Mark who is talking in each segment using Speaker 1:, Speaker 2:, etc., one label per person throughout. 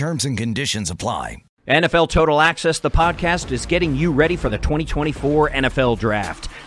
Speaker 1: Terms and conditions apply.
Speaker 2: NFL Total Access, the podcast, is getting you ready for the 2024 NFL Draft.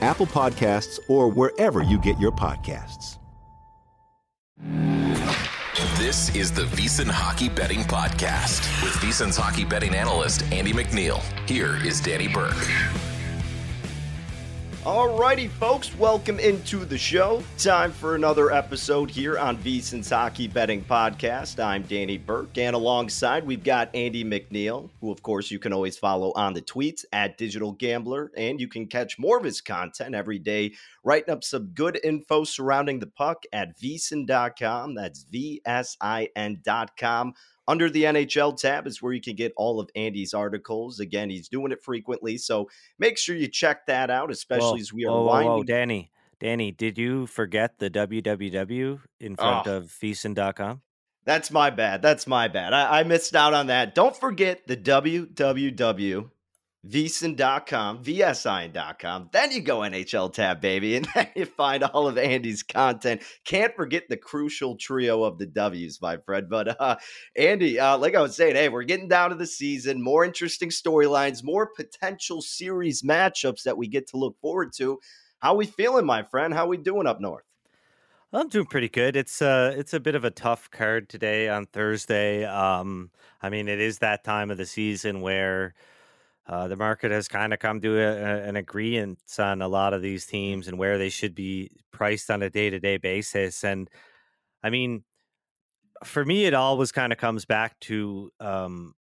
Speaker 3: Apple Podcasts, or wherever you get your podcasts.
Speaker 4: This is the VSiN Hockey Betting Podcast with VSiN's hockey betting analyst, Andy MacNeil. Here is Danny Burke.
Speaker 5: Alrighty, folks, welcome into the show. Time for another episode here on VSiN's Hockey Betting Podcast. I'm Danny Burke, and alongside we've got Andy MacNeil, who, of course, you can always follow on the tweets at Digital Gambler, and you can catch more of his content every day, writing up some good info surrounding the puck at VSiN.com. That's V S I N.com. Under the NHL tab is where you can get all of Andy's articles. Again, he's doing it frequently, so make sure you check that out, especially
Speaker 6: whoa,
Speaker 5: as we are
Speaker 6: whoa,
Speaker 5: winding.
Speaker 6: Whoa, whoa, Danny, Danny, did you forget the www in front
Speaker 5: Oh.
Speaker 6: of VSiN.com?
Speaker 5: That's my bad. That's my bad. I, I missed out on that. Don't forget the www. VSiN.com, VSIN.com. Then you go NHL tab, baby, and then you find all of Andy's content. Can't forget the crucial trio of the W's, my friend. But uh, Andy, uh, like I was saying, hey, we're getting down to the season. More interesting storylines, more potential series matchups that we get to look forward to. How we feeling, my friend? How we doing up north?
Speaker 6: I'm doing pretty good. It's uh it's a bit of a tough card today on Thursday. Um, I mean, it is that time of the season where uh, the market has kind of come to a, a- an agreement on a lot of these teams and where they should be priced on a day to day basis. And I mean, for me, it always kind of comes back to um,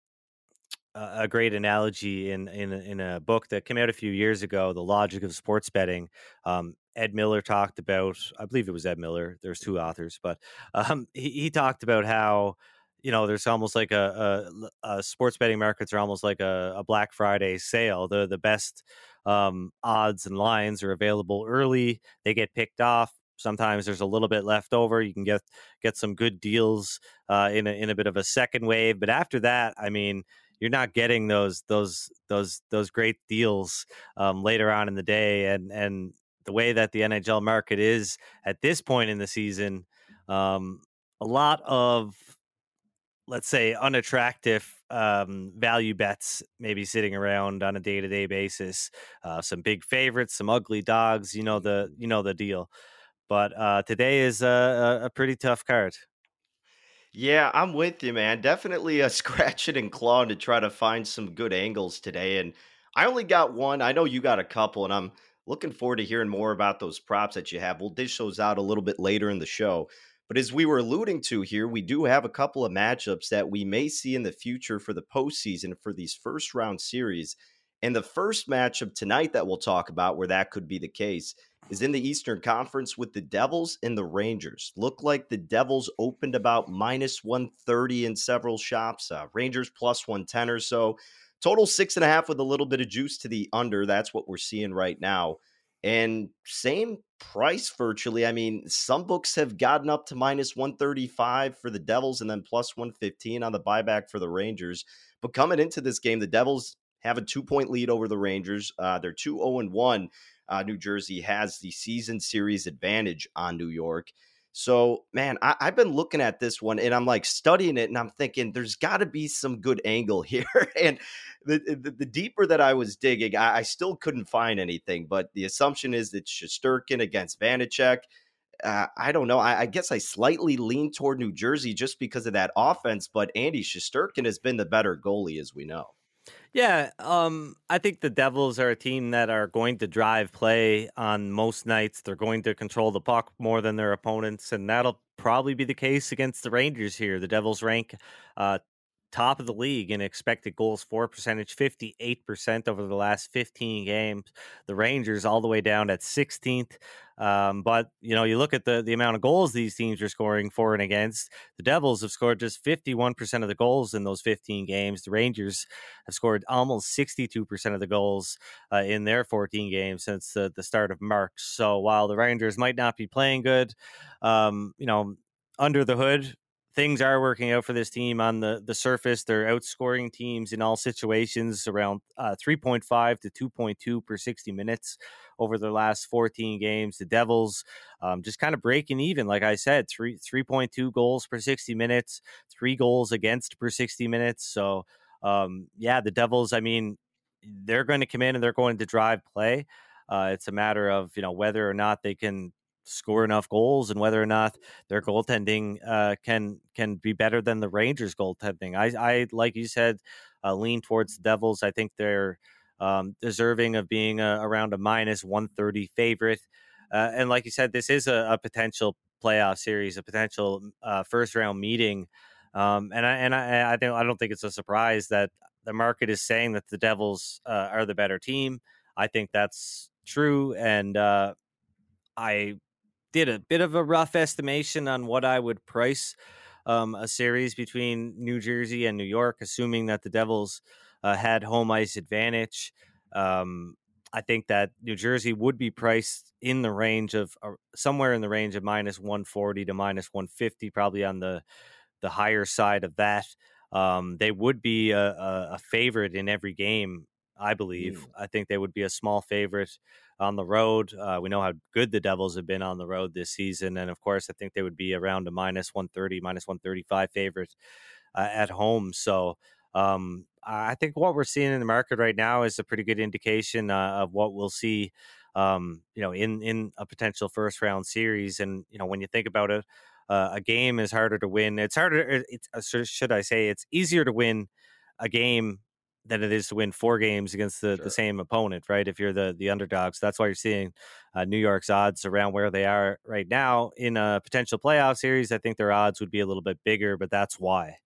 Speaker 6: a great analogy in in a- in a book that came out a few years ago, "The Logic of Sports Betting." Um, Ed Miller talked about, I believe it was Ed Miller. There's two authors, but um, he, he talked about how you know there's almost like a, a, a sports betting markets are almost like a, a Black Friday sale. The the best um, odds and lines are available early. They get picked off. Sometimes there's a little bit left over. You can get get some good deals uh, in a, in a bit of a second wave, but after that, I mean, you're not getting those those those those great deals um, later on in the day, and and the way that the NHL market is at this point in the season, um, a lot of let's say unattractive um, value bets maybe sitting around on a day to day basis. Uh, some big favorites, some ugly dogs. You know the you know the deal. But uh, today is a, a pretty tough card.
Speaker 5: Yeah, I'm with you, man. Definitely a scratching and clawing to try to find some good angles today. And I only got one. I know you got a couple, and I'm looking forward to hearing more about those props that you have. We'll dish those out a little bit later in the show. But as we were alluding to here, we do have a couple of matchups that we may see in the future for the postseason for these first round series. And the first matchup tonight that we'll talk about, where that could be the case, is in the Eastern Conference with the Devils and the Rangers. Look like the Devils opened about minus 130 in several shops, uh, Rangers plus 110 or so. Total six and a half with a little bit of juice to the under. That's what we're seeing right now. And same price virtually. I mean, some books have gotten up to minus 135 for the Devils and then plus 115 on the buyback for the Rangers. But coming into this game, the Devils have a two point lead over the Rangers. Uh, they're 2 0 1 uh, New Jersey has the season series advantage on New York. So, man, I, have been looking at this one and I'm like studying it and I'm thinking there's got to be some good angle here. and the, the, the, deeper that I was digging, I, I, still couldn't find anything. But the assumption is that Shesterkin against Vanecek. Uh, I don't know. I, I, guess I slightly lean toward New Jersey just because of that offense. But Andy Shesterkin has been the better goalie, as we know.
Speaker 6: Yeah, um, I think the Devils are a team that are going to drive play on most nights. They're going to control the puck more than their opponents, and that'll probably be the case against the Rangers here. The Devils rank uh, top of the league in expected goals for percentage, 58% over the last 15 games. The Rangers all the way down at 16th. Um, but, you know, you look at the, the amount of goals these teams are scoring for and against. The Devils have scored just 51% of the goals in those 15 games. The Rangers have scored almost 62% of the goals uh, in their 14 games since the, the start of March. So while the Rangers might not be playing good, um, you know, under the hood, things are working out for this team on the the surface. They're outscoring teams in all situations around uh, 3.5 to 2.2 per 60 minutes over their last 14 games. The Devils um, just kind of breaking even, like I said, three 3.2 goals per 60 minutes, three goals against per 60 minutes. So um, yeah, the Devils. I mean, they're going to come in and they're going to drive play. Uh, it's a matter of you know whether or not they can score enough goals and whether or not their goaltending uh, can can be better than the Rangers goaltending. I, I like you said, uh, lean towards the Devils. I think they're um, deserving of being a, around a minus one thirty favorite. Uh, and like you said, this is a, a potential playoff series, a potential uh, first round meeting. Um, and I and I I don't I don't think it's a surprise that the market is saying that the Devils uh, are the better team. I think that's true, and uh, I did a bit of a rough estimation on what I would price um, a series between New Jersey and New York, assuming that the Devils uh, had home ice advantage. Um, I think that New Jersey would be priced in the range of uh, somewhere in the range of minus 140 to minus 150, probably on the the higher side of that. Um, they would be a, a, a, favorite in every game, I believe. Mm. I think they would be a small favorite on the road. Uh, we know how good the Devils have been on the road this season. And of course, I think they would be around a minus 130, minus 135 favorite uh, at home. So um, I think what we're seeing in the market right now is a pretty good indication uh, of what we'll see. Um, you know, in in a potential first round series, and you know, when you think about it, uh, a game is harder to win. It's harder. It's uh, should I say it's easier to win a game than it is to win four games against the, sure. the same opponent, right? If you're the the underdogs, that's why you're seeing uh, New York's odds around where they are right now in a potential playoff series. I think their odds would be a little bit bigger, but that's why.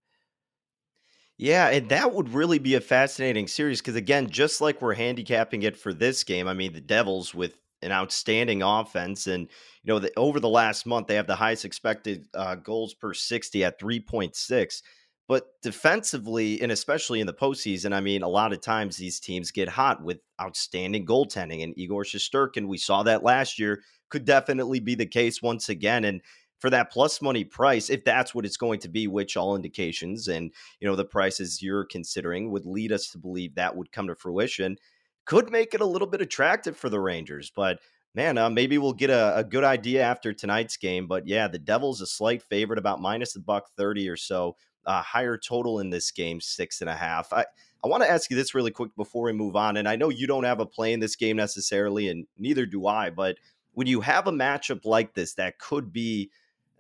Speaker 5: Yeah, and that would really be a fascinating series because again, just like we're handicapping it for this game, I mean the Devils with an outstanding offense, and you know the, over the last month they have the highest expected uh, goals per sixty at three point six but defensively, and especially in the postseason, I mean, a lot of times these teams get hot with outstanding goaltending. And Igor Shesterkin, we saw that last year, could definitely be the case once again. And for that plus money price, if that's what it's going to be, which all indications and you know the prices you're considering would lead us to believe that would come to fruition, could make it a little bit attractive for the Rangers. But man, uh, maybe we'll get a, a, good idea after tonight's game. But yeah, the Devils a slight favorite, about minus a buck thirty or so uh, higher total in this game, six and a half. I, I want to ask you this really quick before we move on. And I know you don't have a play in this game necessarily, and neither do I. But when you have a matchup like this that could be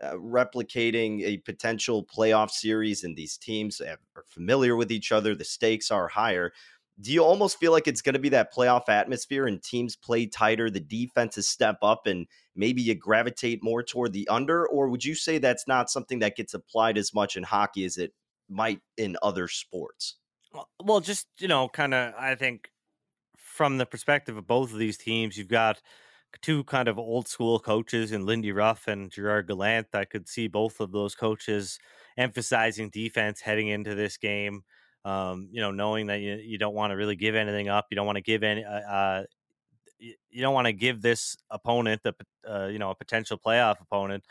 Speaker 5: uh, replicating a potential playoff series, and these teams are familiar with each other, the stakes are higher do you almost feel like it's going to be that playoff atmosphere and teams play tighter, the defenses step up, and maybe you gravitate more toward the under? Or would you say that's not something that gets applied as much in hockey as it might in other sports?
Speaker 6: Well, just, you know, kind of, I think from the perspective of both of these teams, you've got two kind of old school coaches in Lindy Ruff and Gerard Gallant. I could see both of those coaches emphasizing defense heading into this game. Um, you know, knowing that you, you don't want to really give anything up, you don't want to give any, uh, uh you don't want to give this opponent, the uh, you know, a potential playoff opponent,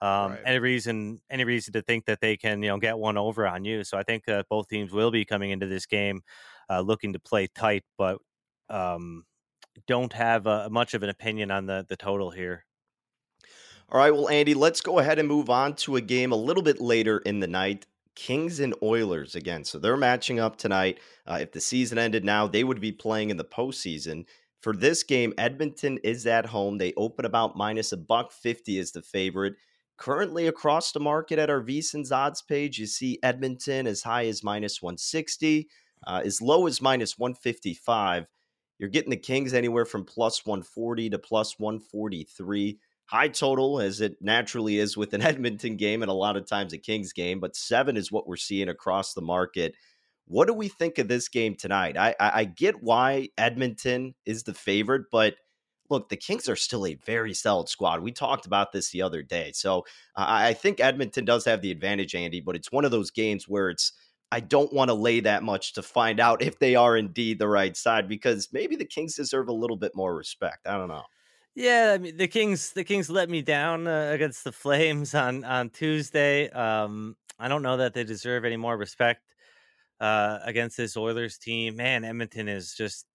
Speaker 6: um, right. any reason, any reason to think that they can, you know, get one over on you. So I think that both teams will be coming into this game uh, looking to play tight, but um, don't have uh, much of an opinion on the the total here.
Speaker 5: All right, well, Andy, let's go ahead and move on to a game a little bit later in the night. Kings and Oilers again. So they're matching up tonight. Uh, if the season ended now, they would be playing in the postseason. For this game, Edmonton is at home. They open about minus a buck fifty as the favorite. Currently across the market at our VSiN's odds page, you see Edmonton as high as minus 160, uh, as low as minus 155. You're getting the Kings anywhere from plus 140 to plus 143. High total, as it naturally is with an Edmonton game and a lot of times a Kings game, but seven is what we're seeing across the market. What do we think of this game tonight? I, I, I get why Edmonton is the favorite, but look, the Kings are still a very solid squad. We talked about this the other day. So I think Edmonton does have the advantage, Andy, but it's one of those games where it's, I don't want to lay that much to find out if they are indeed the right side because maybe the Kings deserve a little bit more respect. I don't know.
Speaker 6: Yeah, I mean the Kings. The Kings let me down uh, against the Flames on on Tuesday. Um, I don't know that they deserve any more respect uh, against this Oilers team. Man, Edmonton is just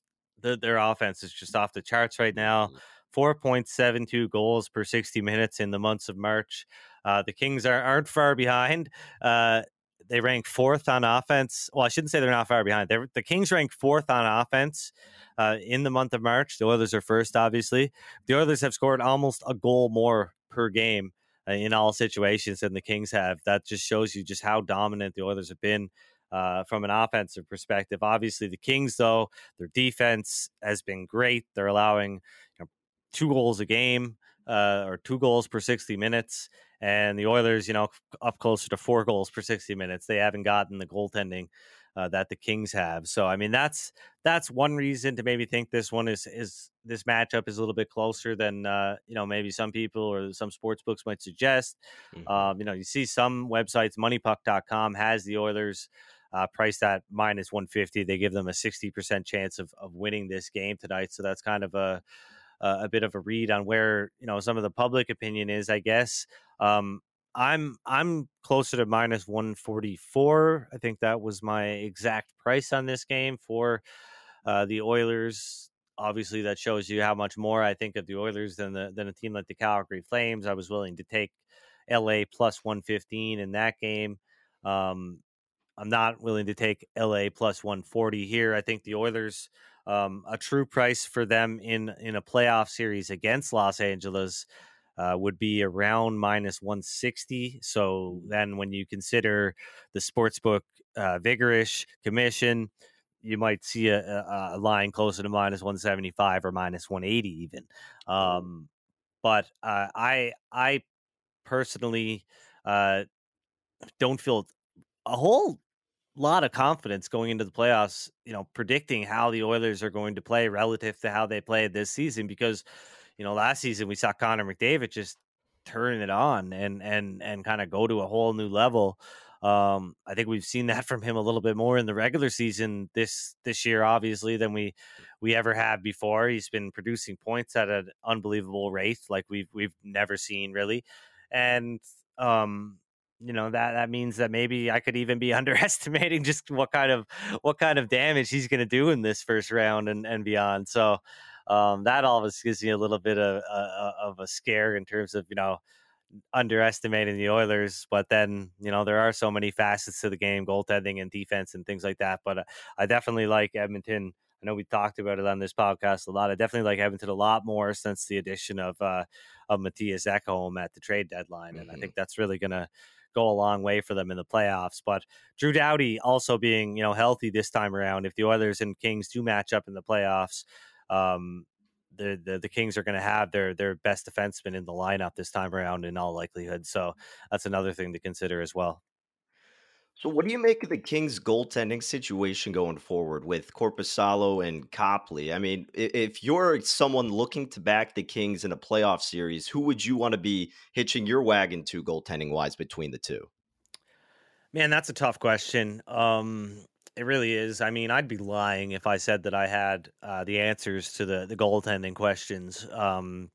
Speaker 6: the, their offense is just off the charts right now. Mm. 4.72 goals per 60 minutes in the months of March. Uh, the Kings are, aren't far behind. They rank fourth on offense. Well, I shouldn't say they're not far behind. They're, the Kings rank fourth on offense uh, in the month of March. The Oilers are first, obviously. The Oilers have scored almost a goal more per game uh, in all situations than the Kings have. That just shows you just how dominant the Oilers have been uh, from an offensive perspective. Obviously, the Kings, though, their defense has been great. They're allowing you know, two goals a game uh, or two goals per 60 minutes. And the Oilers, you know, up closer to four goals per 60 minutes. They haven't gotten the goaltending uh, that the Kings have. So, I mean, that's that's one reason to maybe think this one is is this matchup is a little bit closer than uh, you know maybe some people or some sports books might suggest. Mm-hmm. Um, you know, you see some websites, MoneyPuck.com has the Oilers uh, priced at minus 150. They give them a 60% chance of, of winning this game tonight. So that's kind of a, a bit of a read on where, you know, some of the public opinion is, I guess. Um, I'm I'm closer to minus 144. I think that was my exact price on this game for uh, the Oilers. Obviously, that shows you how much more I think of the Oilers than the than a team like the Calgary Flames. I was willing to take LA plus 115 in that game. Um, I'm not willing to take LA plus 140 here. I think the Oilers, um, a true price for them in in a playoff series against Los Angeles uh, would be around minus 160. So then, when you consider the sportsbook uh, vigorish commission, you might see a, a, a, line closer to minus 175 or minus 180 even. Um, but uh, I I personally uh, don't feel a whole lot of confidence going into the playoffs, you know, predicting how the Oilers are going to play relative to how they played this season because, you know, last season we saw Connor McDavid just turn it on and and and kind of go to a whole new level. Um, I think we've seen that from him a little bit more in the regular season this this year, obviously, than we we ever have before. He's been producing points at an unbelievable rate, like we've we've never seen really. And um, you know that that means that maybe I could even be underestimating just what kind of what kind of damage he's going to do in this first round and and beyond. So um, that always gives me a little bit of uh, of a scare in terms of you know underestimating the Oilers. But then you know there are so many facets to the game, goaltending and defense and things like that. But uh, I definitely like Edmonton. I know we talked about it on this podcast a lot. I definitely like Edmonton a lot more since the addition of uh, of Matthias Ekholm at the trade deadline, and mm-hmm. I think that's really going to go a long way for them in the playoffs. But Drew Doughty also being you know healthy this time around. If the Oilers and Kings do match up in the playoffs, um, the, the, the Kings are going to have their their best defenseman in the lineup this time around in all likelihood. So that's another thing to consider as well.
Speaker 5: So, what do you make of the Kings' goaltending situation going forward with Korpisalo and Copley? I mean, if you're someone looking to back the Kings in a playoff series, who would you want to be hitching your wagon to goaltending wise between the two?
Speaker 6: Man, that's a tough question. Um, it really is. I mean, I'd be lying if I said that I had uh, the answers to the the goaltending questions. Um,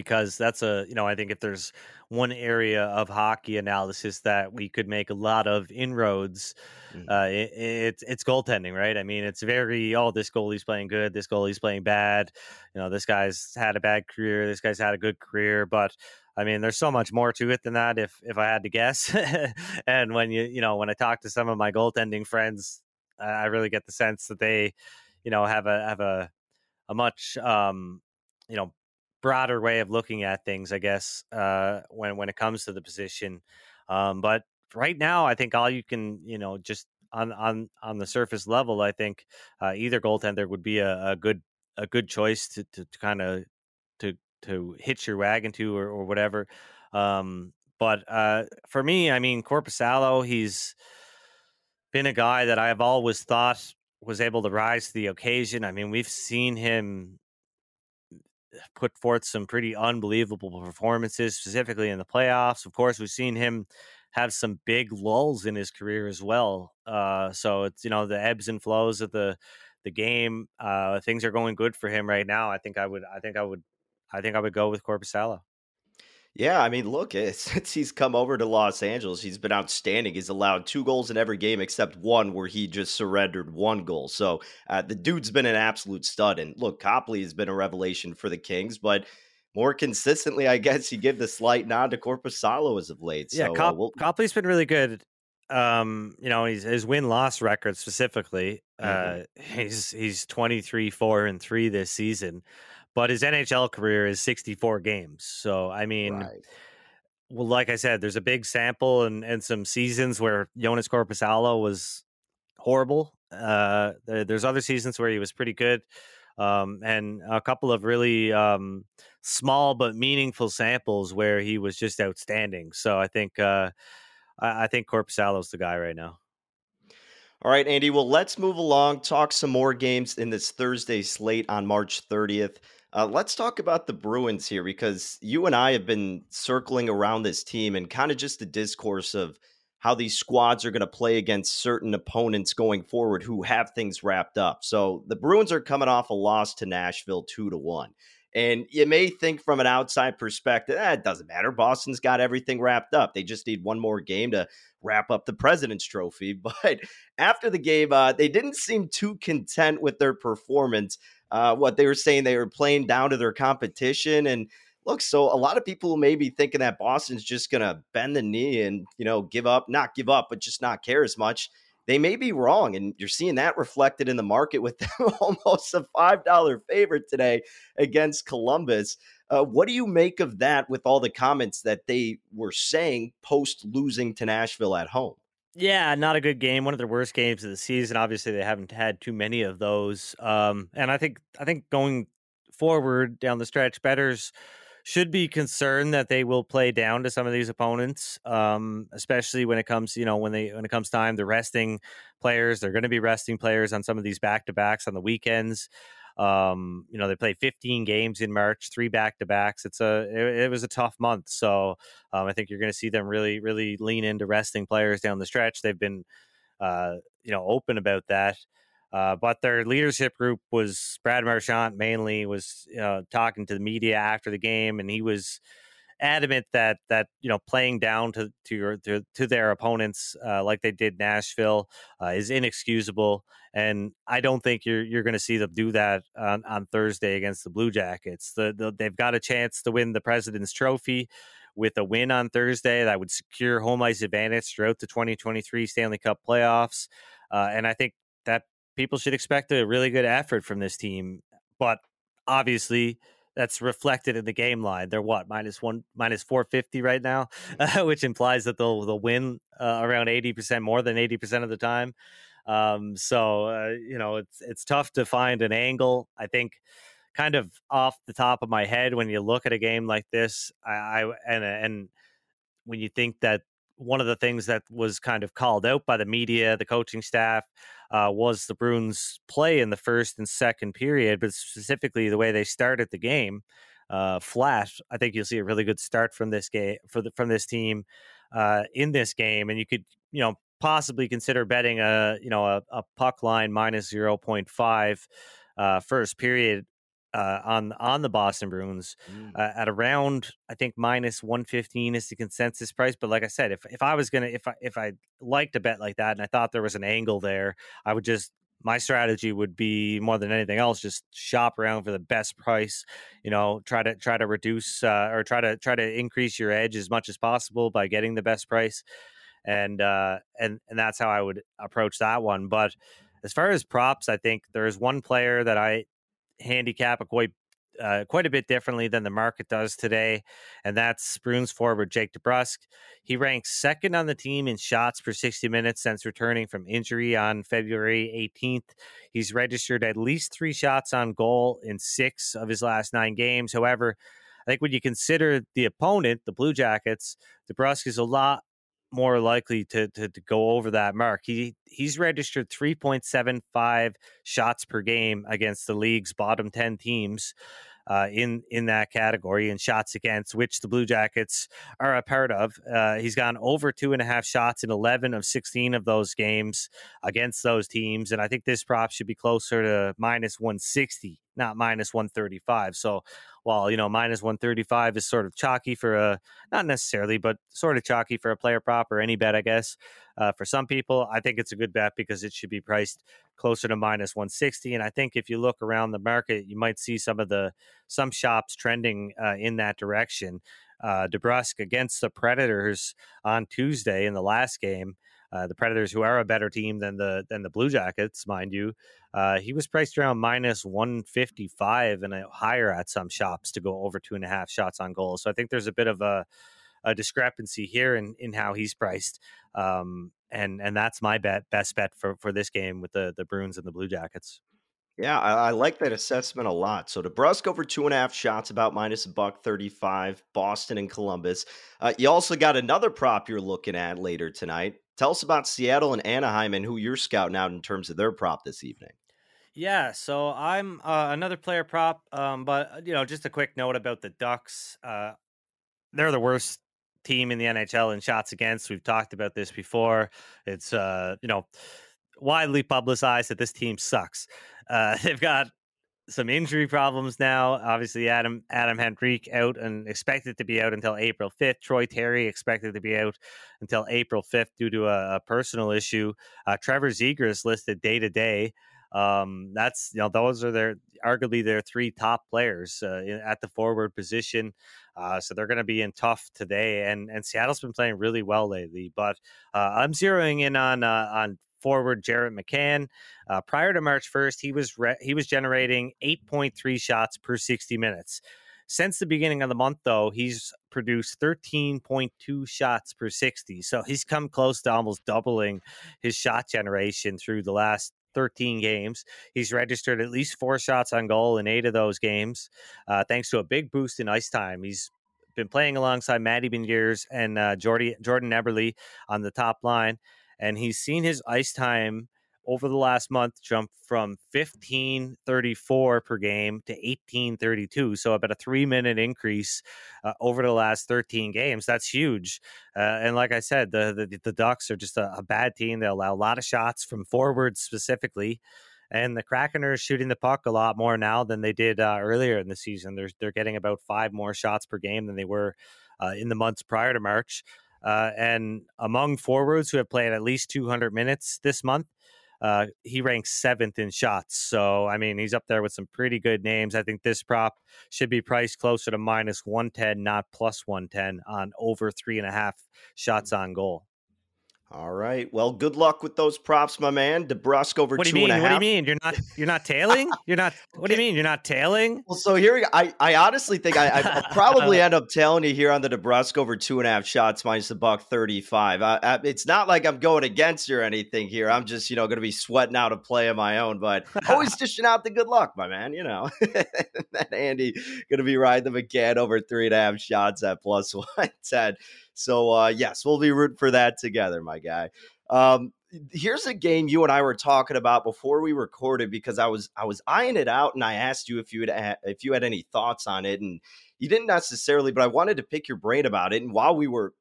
Speaker 6: because that's a you know I think if there's one area of hockey analysis that we could make a lot of inroads, mm. uh, it, it's it's goaltending, right? I mean, it's very oh this goalie's playing good, this goalie's playing bad, you know this guy's had a bad career, this guy's had a good career, but I mean, there's so much more to it than that. If if I had to guess, and when you you know when I talk to some of my goaltending friends, I really get the sense that they, you know, have a have a a much um, you know broader way of looking at things, I guess, uh, when when it comes to the position. Um, but right now, I think all you can, you know, just on on on the surface level, I think uh, either goaltender would be a, a good a good choice to to, to kind of to to hitch your wagon to or, or whatever. Um, but uh, for me, I mean, Korpisalo, he's been a guy that I've always thought was able to rise to the occasion. I mean, we've seen him put forth some pretty unbelievable performances, specifically in the playoffs. Of course, we've seen him have some big lulls in his career as well. Uh, so it's you know the ebbs and flows of the the game. Uh, things are going good for him right now. I think I would. I think I would. I think I would go with Corpus Korpisalo.
Speaker 5: Yeah, I mean, look, since he's come over to Los Angeles, he's been outstanding. He's allowed two goals in every game except one where he just surrendered one goal. So uh, the dude's been an absolute stud. And look, Copley has been a revelation for the Kings, but more consistently, I guess you give the slight nod to Korpisalo as of late.
Speaker 6: Yeah,
Speaker 5: so,
Speaker 6: Cop-
Speaker 5: uh, we'll...
Speaker 6: Copley's been really good. Um, you know, he's, his win loss record specifically, mm-hmm. uh, he's he's twenty three four and three this season but his NHL career is 64 games. So, I mean, right. well, like I said, there's a big sample and, and some seasons where Joonas Korpisalo was horrible. Uh, there's other seasons where he was pretty good. Um, and a couple of really um, small but meaningful samples where he was just outstanding. So I think uh, I, I think Korpisalo's the guy right now.
Speaker 5: All right, Andy. Well, let's move along. Talk some more games in this Thursday slate on March 30th. Uh, let's talk about the Bruins here because you and I have been circling around this team and kind of just the discourse of how these squads are going to play against certain opponents going forward who have things wrapped up. So the Bruins are coming off a loss to Nashville two to one. And you may think from an outside perspective, eh, doesn't matter. Boston's got everything wrapped up. They just need one more game to wrap up the President's Trophy. But after the game, uh, they didn't seem too content with their performance uh, what they were saying they were playing down to their competition and look so a lot of people may be thinking that boston's just going to bend the knee and you know give up not give up but just not care as much. They may be wrong and you're seeing that reflected in the market with them almost a five dollar favorite today against columbus. Uh, what do you make of that with all the comments that they were saying post losing to nashville at home
Speaker 6: yeah, not a good game. One of their worst games of the season. Obviously, they haven't had too many of those. Um, and I think I think going forward down the stretch, bettors should be concerned that they will play down to some of these opponents, um, especially when it comes, you know, when they when it comes time to resting players. They're going to be resting players on some of these back to backs on the weekends. Um, you know, they played 15 games in March, three back to backs. It's a it, it, was a tough month, so um, I think you're going to see them really really lean into resting players down the stretch. They've been uh, you know open about that. Uh, but their leadership group was Brad Marchand mainly was uh, talking to the media after the game, and he was adamant that that you know playing down to to your to, to their opponents uh, like they did Nashville uh, is inexcusable, and I don't think you're you're going to see them do that on, on Thursday against the Blue Jackets. The, the, they've got a chance to win the President's Trophy with a win on Thursday that would secure home ice advantage throughout the 2023 Stanley Cup playoffs, uh, and I think that people should expect a really good effort from this team, but obviously that's reflected in the game line. They're what minus one minus four fifty right now, uh, which implies that they'll they'll win uh, around eighty percent more than eighty percent of the time. Um, so uh, you know it's it's tough to find an angle. I think kind of off the top of my head when you look at a game like this, I, I and and when you think that one of the things that was kind of called out by the media, the coaching staff, uh, was the Bruins' play in the first and second period, but specifically the way they started the game. Uh, flat. I think you'll see a really good start from this game for the, from this team uh, in this game, and you could you know possibly consider betting a you know a, a puck line minus zero point five uh, first period uh, on on the Boston Bruins mm. uh, at around I think minus one fifteen is the consensus price. But like I said, if if I was gonna if I if I liked a bet like that and I thought there was an angle there, I would just my strategy would be more than anything else just shop around for the best price you know try to try to reduce uh, or try to try to increase your edge as much as possible by getting the best price and uh and and that's how i would approach that one but as far as props i think there's one player that i handicap quite uh, quite a bit differently than the market does today, and that's Bruins forward Jake DeBrusk. He ranks second on the team in shots per 60 minutes since returning from injury on February 18th. He's registered at least three shots on goal in six of his last nine games. However, I think when you consider the opponent, the Blue Jackets, DeBrusk is a lot more likely to, to, to go over that mark. He he's registered 3.75 shots per game against the league's bottom 10 teams uh, in in that category and shots against, which the Blue Jackets are a part of. Uh, he's gone over two and a half shots in 11 of 16 of those games against those teams, and I think this prop should be closer to minus 160, not minus 135. So while you know minus 135 is sort of chalky for a not necessarily but sort of chalky for a player prop or any bet i guess uh, for some people i think it's a good bet because it should be priced closer to minus 160 and i think if you look around the market you might see some of the some shops trending uh, in that direction uh, DeBrusk against the Predators on Tuesday in the last game uh, the Predators, who are a better team than the than the Blue Jackets, mind you, uh, he was priced around minus one fifty five and higher at some shops to go over two and a half shots on goal. So I think there's a bit of a, a discrepancy here in in how he's priced. Um, and and that's my bet best bet for for this game with the the Bruins and the Blue Jackets.
Speaker 5: Yeah, I, I, like that assessment a lot. So DeBrusk over two and a half shots, about minus a buck thirty-five. Boston and Columbus. Uh, you also got another prop you're looking at later tonight. Tell us about Seattle and Anaheim and who you're scouting out in terms of their prop this evening.
Speaker 6: Yeah, so I'm uh, another player prop, um, but uh, you know, just a quick note about the Ducks. Uh, they're the worst team in the NHL in shots against. We've talked about this before. It's uh, you know widely publicized that this team sucks. Uh, they've got some injury problems now. Obviously, Adam Adam Henrique out and expected to be out until April 5th. Troy Terry expected to be out until April 5th due to a, a personal issue. Uh, Trevor Zegras listed day to day. Um, that's you know those are their arguably their three top players uh, at the forward position. Uh, so they're going to be in tough today, and and Seattle's been playing really well lately. But uh, I'm zeroing in on uh, on forward Jared McCann. Uh, prior to March 1st, he was re- he was generating 8.3 shots per 60 minutes. Since the beginning of the month, though, he's produced 13.2 shots per 60. So he's come close to almost doubling his shot generation through the last 13 games. He's registered at least four shots on goal in eight of those games, uh, thanks to a big boost in ice time. He's been playing alongside Matty Beniers and uh, Jordy, Jordan Eberle on the top line and he's seen his ice time over the last month jump from 1534 per game to 1832 so about a three minute increase uh, over the last 13 games. That's huge uh, and like i said the, the, the ducks are just a, a, bad team. They allow a lot of shots from forwards specifically and the kraken are shooting the puck a lot more now than they did uh, earlier in the season. They're, they're getting about five more shots per game than they were uh, in the months prior to march uh, and among forwards who have played at least 200 minutes this month, uh, he ranks seventh in shots. So, I mean, he's up there with some pretty good names. I think this prop should be priced closer to minus 110, not plus 110 on over three and a half shots on goal.
Speaker 5: All right. Well, good luck with those props, my man. DeBrusk over
Speaker 6: what do
Speaker 5: you
Speaker 6: mean?
Speaker 5: What
Speaker 6: do you mean? You're not you're not tailing? You're not. What do you mean? You're not tailing?
Speaker 5: Well, so here I I honestly think I I probably end up tailing you here on the DeBrusk over two and a half shots minus the buck thirty five. it's not like I'm going against you or anything here. I'm just you know going to be sweating out a play of my own, but always dishing out the good luck, my man. You know that Andy going to be riding the McCann over three and a half shots at plus one ten. So uh, yes, we'll be rooting for that together, my guy. Um, here's a game you and I were talking about before we recorded because I was I was eyeing it out and I asked you if you had if you had any thoughts on it and you didn't necessarily, but I wanted to pick your brain about it. And while we were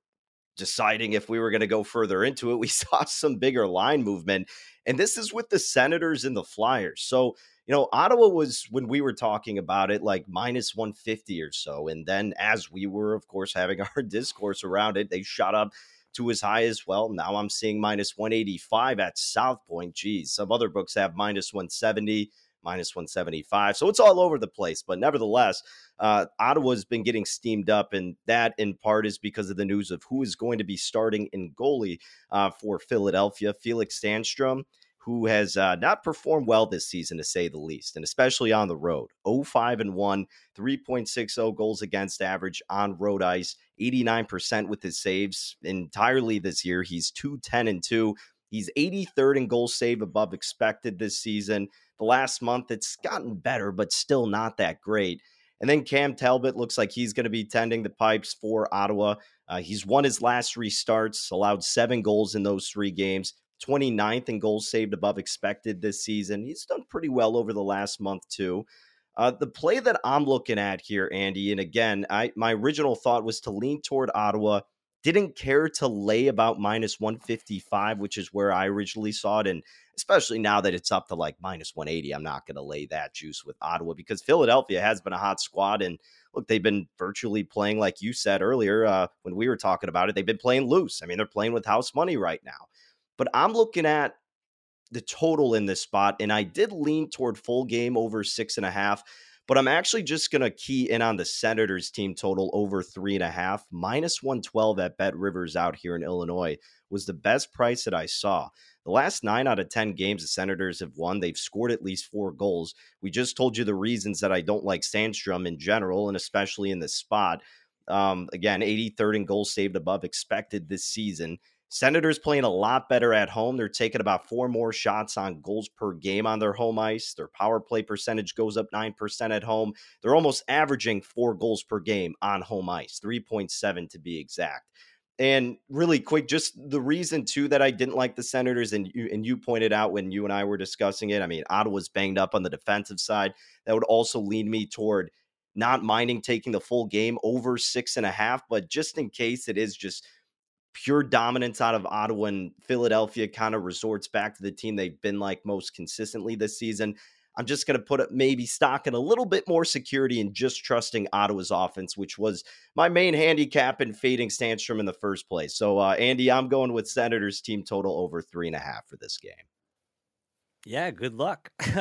Speaker 5: deciding if we were going to go further into it, we saw some bigger line movement. And this is with the Senators and the Flyers. So, you know, Ottawa was, when we were talking about it, like minus 150 or so. And then as we were, of course, having our discourse around it, they shot up to as high as well. Now I'm seeing minus 185 at South Point. Geez, some other books have minus 170 minus 175. So it's all over the place. But nevertheless, uh, Ottawa's been getting steamed up, and that in part is because of the news of who is going to be starting in goalie uh, for Philadelphia. Felix Sandstrom, who has uh, not performed well this season, to say the least, and especially on the road. 05 and 1, 3.60 goals against average on road ice, 89% with his saves entirely this year. He's 210 and 2. He's 83rd in goal save above expected this season. The last month, it's gotten better, but still not that great. And then Cam Talbot looks like he's going to be tending the pipes for Ottawa. Uh, he's won his last three starts, allowed seven goals in those three games, 29th in goals saved above expected this season. He's done pretty well over the last month, too. Uh, the play that I'm looking at here, Andy, and again, I my original thought was to lean toward Ottawa didn't care to lay about minus 155, which is where I originally saw it. And especially now that it's up to like minus 180, I'm not going to lay that juice with Ottawa because Philadelphia has been a hot squad. And look, they've been virtually playing, like you said earlier uh, when we were talking about it, they've been playing loose. I mean, they're playing with house money right now. But I'm looking at the total in this spot, and I did lean toward full game over six and a half. But I'm actually just going to key in on the Senators team total over three and a half. Minus 112 at Bet Rivers out here in Illinois was the best price that I saw. The last nine out of 10 games the Senators have won, they've scored at least four goals. We just told you the reasons that I don't like Sandstrom in general, and especially in this spot. Um, again, 83rd in goals saved above expected this season. Senators playing a lot better at home. They're taking about four more shots on goals per game on their home ice. Their power play percentage goes up 9% at home. They're almost averaging four goals per game on home ice, 3.7 to be exact. And really quick, just the reason too that I didn't like the Senators, and you and you pointed out when you and I were discussing it. I mean, Ottawa's banged up on the defensive side. That would also lead me toward not minding taking the full game over six and a half, but just in case it is just pure dominance out of Ottawa and Philadelphia kind of resorts back to the team they've been like most consistently this season. I'm just going to put it maybe stock in a little bit more security and just trusting Ottawa's offense, which was my main handicap in fading Sandstrom in the first place. So, uh, Andy, I'm going with Senators team total over three and a half for this game.
Speaker 6: Yeah, good luck.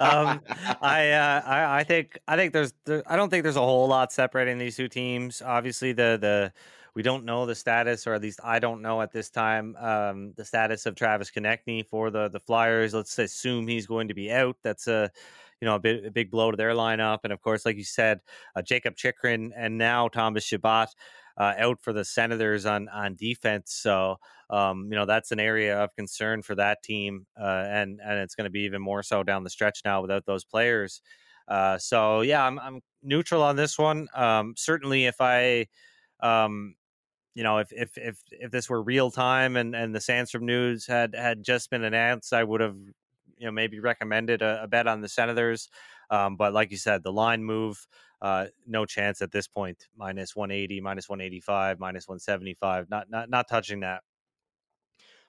Speaker 6: um, I, uh, I, I think I think there's there, I don't think there's a whole lot separating these two teams. Obviously, the the we don't know the status, or at least I don't know at this time, um, the status of Travis Konecny for the the Flyers. Let's assume he's going to be out. That's a you know a, bit, a big blow to their lineup, and of course, like you said, uh, Jakob Chychrun and now Thomas Chabot. Uh, out for the Senators on on defense. So um, you know that's an area of concern for that team, uh, and and it's going to be even more so down the stretch now without those players. Uh, so yeah, I'm I'm neutral on this one. Um, certainly, if I um, you know, if if if if this were real time and and the Sandstrom news had had just been announced, I would have you know maybe recommended a, a bet on the Senators. Um, but like you said, the line move, uh, no chance at this point. Minus one eighty, minus one eighty five, minus one seventy five. Not not not touching that.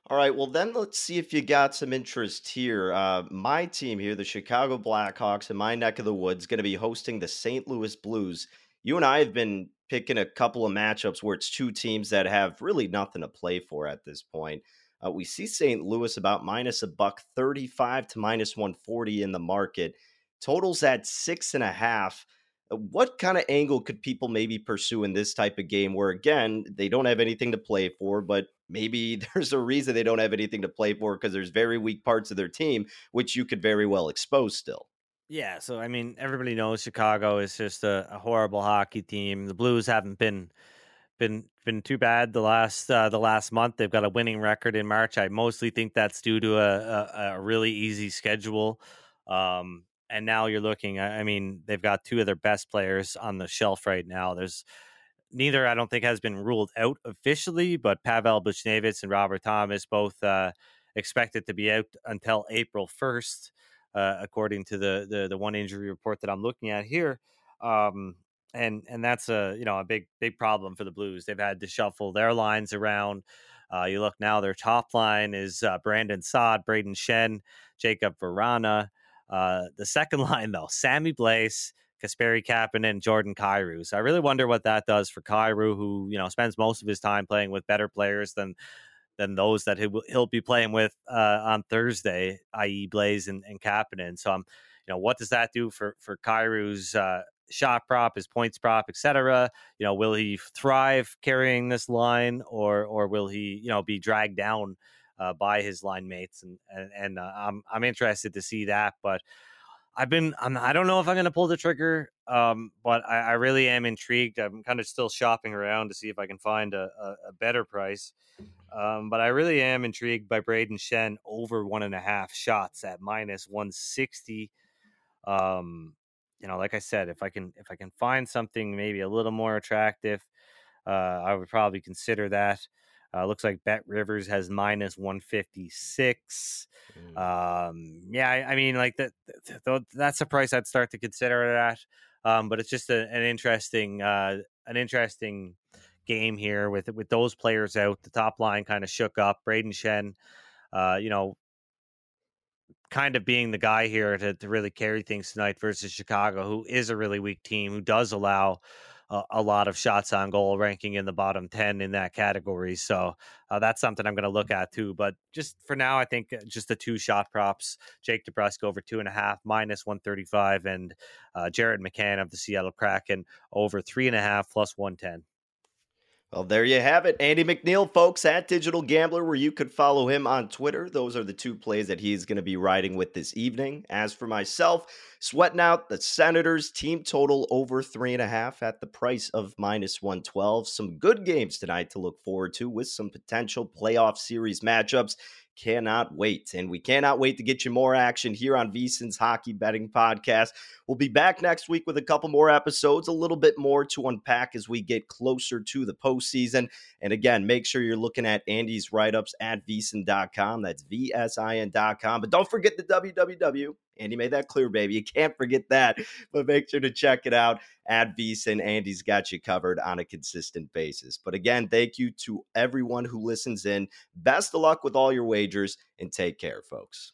Speaker 5: All right, well then let's see if you got some interest here. Uh, my team here, the Chicago Blackhawks, in my neck of the woods, going to be hosting the St. Louis Blues. You and I have been picking a couple of matchups where it's two teams that have really nothing to play for at this point. Uh, we see St. Louis about minus a buck 35 to minus 140 in the market. Totals at six and a half. Uh, what kind of angle could people maybe pursue in this type of game where, again, they don't have anything to play for, but maybe there's a reason they don't have anything to play for because there's very weak parts of their team, which you could very well expose still?
Speaker 6: Yeah, so I mean, everybody knows Chicago is just a, a horrible hockey team. The Blues haven't been been been too bad the last uh, the last month. They've got a winning record in March. I mostly think that's due to a, a, a really easy schedule. Um, and now you're looking. I mean, they've got two of their best players on the shelf right now. There's neither I don't think has been ruled out officially, but Pavel Buchnevich and Robert Thomas both uh, expected to be out until April 1st, uh, according to the, the the one injury report that I'm looking at here. Um, and and that's a you know a big big problem for the Blues. They've had to shuffle their lines around. Uh, you look now, their top line is uh, Brandon Saad, Brayden Schenn, Jakub Vrana. Uh, the second line, though, Sammy Blais, Kasperi Kapanen, Jordan Kyrou. So I really wonder what that does for Kyrou, who you know spends most of his time playing with better players than than those that he'll, he'll be playing with uh, on Thursday, i.e., Blais and, and Kapanen. So I'm, you know, what does that do for for Kyrou's uh, shot prop, his points prop, etc. You know, will he thrive carrying this line, or or will he, you know, be dragged down uh, by his line mates? And and, and uh, I'm I'm interested to see that, but. I've been I'm, I don't know if I'm going to pull the trigger, um, but I, I, really am intrigued. I'm kind of still shopping around to see if I can find a, a, a better price. Um, but I really am intrigued by Brayden Schenn over one and a half shots at minus 160. Um, you know, like I said, if I can if I can find something maybe a little more attractive, uh, I would probably consider that. Uh, looks like BetRivers has minus 156. Mm. Um, yeah, I, I, mean, like that, that's a price I'd start to consider that. Um, but it's just a, an interesting, uh, an interesting game here with with those players out. The top line kind of shook up. Brayden Schenn, uh, you know, kind of being the guy here to, to really carry things tonight versus Chicago, who is a really weak team, who does allow a, lot of shots on goal, ranking in the bottom 10 in that category. So uh, that's something I'm going to look at too. But just for now, I think uh, just the two shot props Jake DeBrusk over two and a half, minus 135, and uh, Jared McCann of the Seattle Kraken over three and a half, plus 110.
Speaker 5: Well, there you have it. Andy MacNeil, folks, at Digital Gambler, where you could follow him on Twitter. Those are the two plays that he's going to be riding with this evening. As for myself, sweating out the Senators team total over three and a half at the price of minus 112. Some good games tonight to look forward to with some potential playoff series matchups cannot wait. And we cannot wait to get you more action here on VSiN's Hockey Betting Podcast. We'll be back next week with a couple more episodes, a little bit more to unpack as we get closer to the postseason. And again, make sure you're looking at Andy's write ups at VSiN.com. That's VSIN.com. But don't forget the www Andy made that clear, baby. You can't forget that. But make sure to check it out at VSiN. Andy's got you covered on a consistent basis. But again, thank you to everyone who listens in. Best of luck with all your wagers and take care, folks.